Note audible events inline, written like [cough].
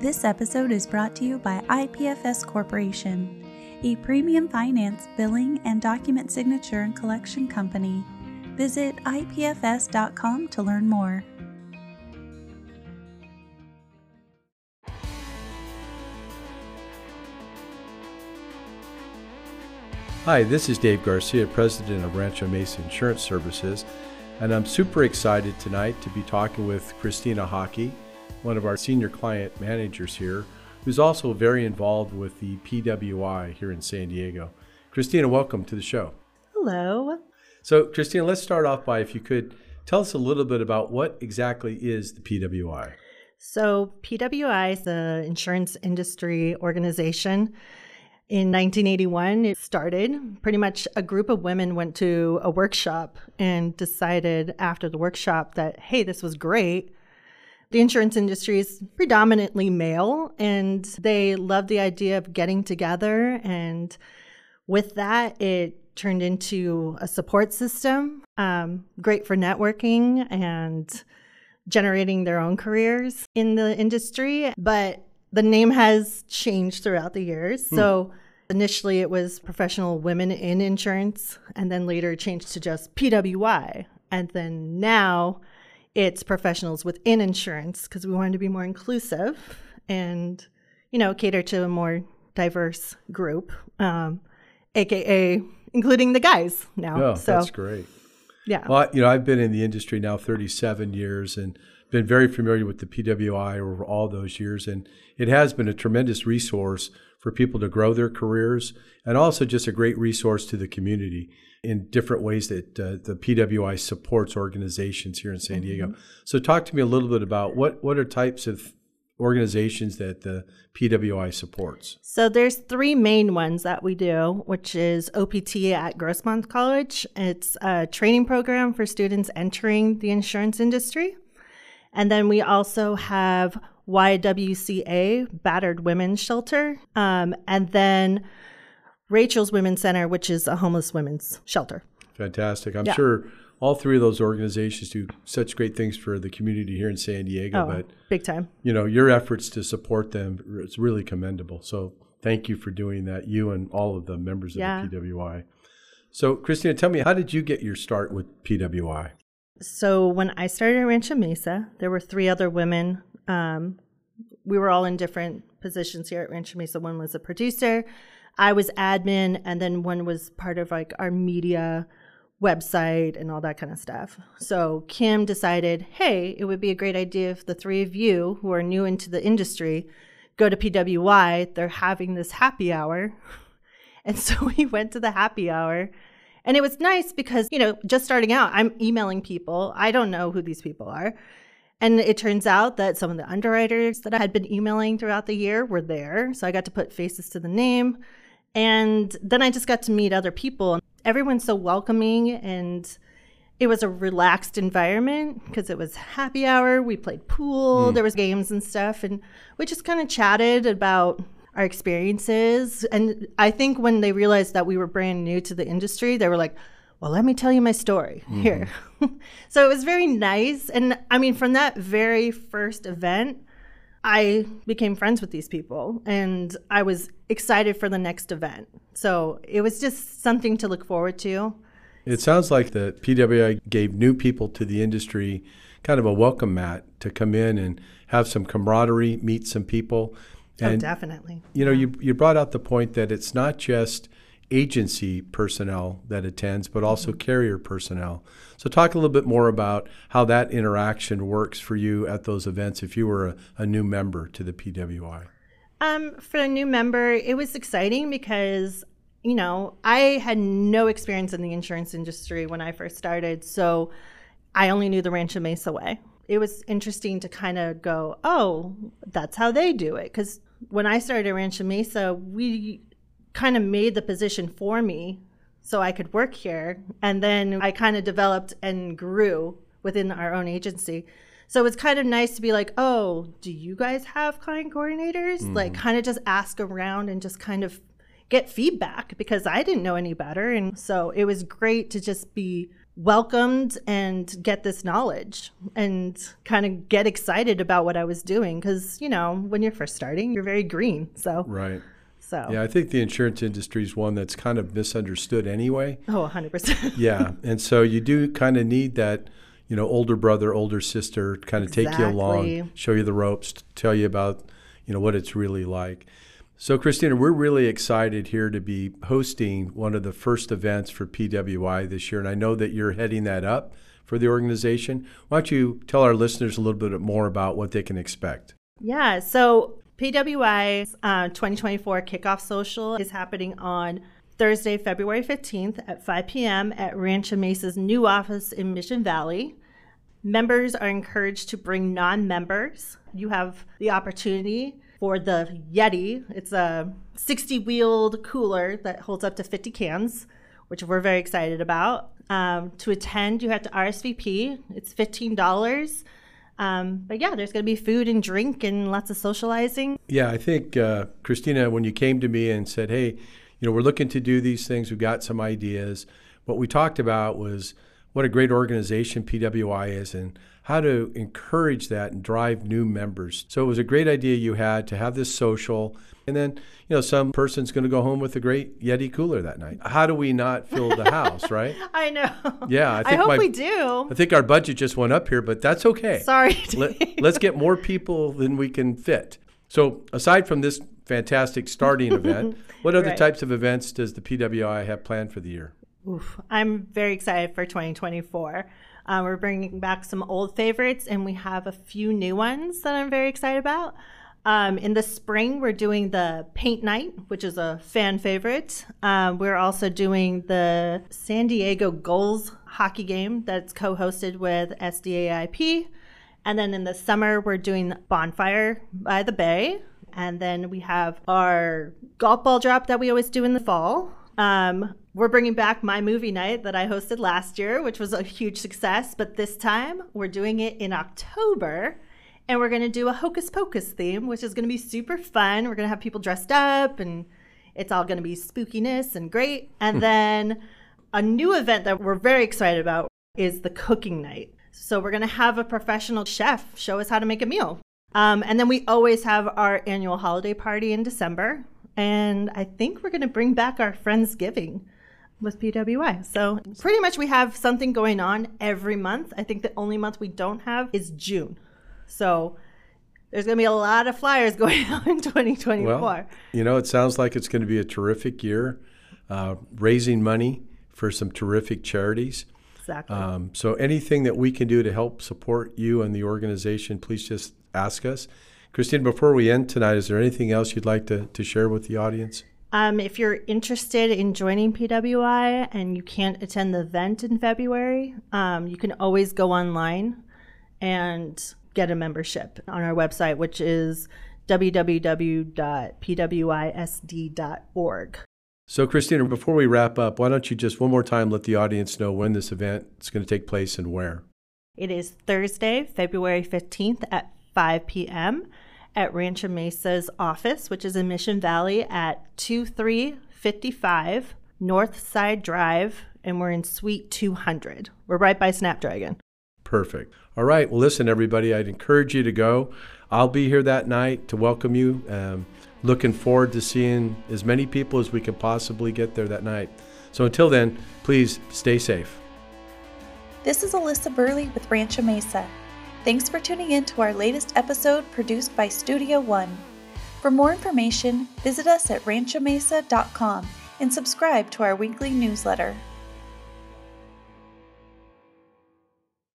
This episode is brought to you by IPFS Corporation, a premium finance, billing, and document signature and collection company. Visit ipfs.com to learn more. Hi, this is Dave Garcia, President of Rancho Mesa Insurance Services, and I'm super excited tonight to be talking with Christina Haake, one of our senior client managers here, who's also very involved with the PWI here in San Diego. Christina, welcome to the show. Hello. So, Christina, let's start off by if you could tell us a little bit about what exactly is the PWI. So, PWI is the insurance industry organization in 1981, it started. Pretty much a group of women went to a workshop and decided after the workshop that, hey, this was great. The insurance industry is predominantly male, and they love the idea of getting together. And with that, it turned into a support system, um, great for networking and generating their own careers in the industry. But the name has changed throughout the years. Hmm. So initially it was professional women in insurance, and then later changed to just PWI. And then now it's professionals within insurance because we wanted to be more inclusive and, you know, cater to a more diverse group, um, AKA including the guys now. Oh, so, that's great. Yeah. Well, you know, I've been in the industry now 37 years and been very familiar with the PWI over all those years. And it has been a tremendous resource for people to grow their careers and also just a great resource to the community in different ways that uh, the PWI supports organizations here in San mm-hmm. Diego. So, talk to me a little bit about what, what are types of organizations that the PWI supports? So there's three main ones that we do, which is OPT at Grossmont College. It's a training program for students entering the insurance industry. And then we also have YWCA, Battered Women's Shelter, um, and then Rachel's Women's Center, which is a homeless women's shelter. Fantastic. I'm yeah. sure all three of those organizations do such great things for the community here in San Diego. Oh, but big time. You know, your efforts to support them it's really commendable. So thank you for doing that, you and all of the members of yeah. the PWI. So, Christina, tell me, how did you get your start with PWI? So, when I started at Rancho Mesa, there were three other women. Um, we were all in different positions here at Rancho Mesa. One was a producer, I was admin, and then one was part of like our media website and all that kind of stuff. So Kim decided, hey, it would be a great idea if the three of you who are new into the industry go to PWI. They're having this happy hour. [laughs] And so we went to the happy hour. And it was nice because, you know, just starting out, I'm emailing people. I don't know who these people are. And it turns out that some of the underwriters that I had been emailing throughout the year were there. So I got to put faces to the name. And then I just got to meet other people. Everyone's so welcoming and it was a relaxed environment because it was happy hour. We played pool, mm. there was games and stuff and we just kind of chatted about our experiences. And I think when they realized that we were brand new to the industry, they were like, well, let me tell you my story mm-hmm. here. [laughs] so it was very nice. And I mean, from that very first event, I became friends with these people and I was excited for the next event. So it was just something to look forward to. It sounds like the PWI gave new people to the industry kind of a welcome mat to come in and have some camaraderie, meet some people. Oh, and, oh, definitely. You know, you, you brought out the point that it's not just agency personnel that attends, but also mm-hmm. carrier personnel. So, talk a little bit more about how that interaction works for you at those events if you were a, a new member to the PWI. Um, for a new member, it was exciting because, you know, I had no experience in the insurance industry when I first started. So, I only knew the Rancho Mesa way. It was interesting to kind of go, oh, that's how they do it. Because when I started at Rancho Mesa, we kind of made the position for me so I could work here. And then I kind of developed and grew within our own agency. So it's kind of nice to be like, oh, do you guys have client coordinators? Mm-hmm. Like, kind of just ask around and just kind of get feedback because I didn't know any better. And so it was great to just be welcomed and get this knowledge and kind of get excited about what I was doing because you know when you're first starting you're very green so. Right. So. Yeah I think the insurance industry is one that's kind of misunderstood anyway. Oh 100% [laughs] yeah and so you do kind of need that you know older brother older sister kind of exactly. take you along show you the ropes tell you about you know what it's really like so, Christina, we're really excited here to be hosting one of the first events for PWI this year. And I know that you're heading that up for the organization. Why don't you tell our listeners a little bit more about what they can expect? Yeah. So, PWI's uh, 2024 kickoff social is happening on Thursday, February 15th at 5 p.m. at Rancho Mesa's new office in Mission Valley. Members are encouraged to bring non members. You have the opportunity for the Yeti. It's a 60 wheeled cooler that holds up to 50 cans, which we're very excited about. Um, to attend, you have to RSVP. It's $15. Um, but yeah, there's going to be food and drink and lots of socializing. Yeah, I think, uh, Christina, when you came to me and said, hey, you know, we're looking to do these things, we've got some ideas, what we talked about was what a great organization PWI is and how to encourage that and drive new members. So it was a great idea you had to have this social. And then, you know, some person's going to go home with a great Yeti cooler that night. How do we not fill the house, right? [laughs] I know. Yeah, I, think I hope my, we do. I think our budget just went up here, but that's okay. Sorry. Let, let's get more people than we can fit. So, aside from this fantastic starting event, [laughs] what other Right. types of events does the PWI have planned for the year? Oof, I'm very excited for 2024. Uh, we're bringing back some old favorites, and we have a few new ones that I'm very excited about. Um, in the spring, we're doing the paint night, which is a fan favorite. Um, we're also doing the San Diego Gulls hockey game that's co hosted with SDAIP. And then in the summer, we're doing Bonfire by the Bay. And then we have our golf ball drop that we always do in the fall. Um, we're bringing back my movie night that I hosted last year, which was a huge success. But this time, we're doing it in October. And we're going to do a hocus pocus theme, which is going to be super fun. We're going to have people dressed up, and it's all going to be spookiness and great. And then a new event that we're very excited about is the cooking night. So we're going to have a professional chef show us how to make a meal. Um, and then we always have our annual holiday party in December. And I think we're going to bring back our Friendsgiving with PWI. So pretty much we have something going on every month. I think the only month we don't have is June. So there's going to be a lot of flyers [laughs] going out in 2024. Well, you know, it sounds like it's going to be a terrific year, uh, raising money for some terrific charities. exactly. Um, so anything that we can do to help support you and the organization, please just ask us. Christine, before we end tonight, is there anything else you'd like to, to share with the audience? Um, if you're interested in joining PWI and you can't attend the event in February, um, you can always go online and get a membership on our website, which is www.pwisd.org. So, Christina, before we wrap up, why don't you just one more time let the audience know when this event is going to take place and where? It is Thursday, February 15th at 5 p.m. at Rancho Mesa's office, which is in Mission Valley at 2355 North Side Drive, and we're in Suite 200. We're right by Snapdragon. Perfect. All right. Well, listen, everybody, I'd encourage you to go. I'll be here that night to welcome you. Um, looking forward to seeing as many people as we can possibly get there that night. So until then, please stay safe. This is Alyssa Burley with Rancho Mesa. Thanks for tuning in to our latest episode produced by Studio One. For more information, visit us at ranchomesa.com and subscribe to our weekly newsletter.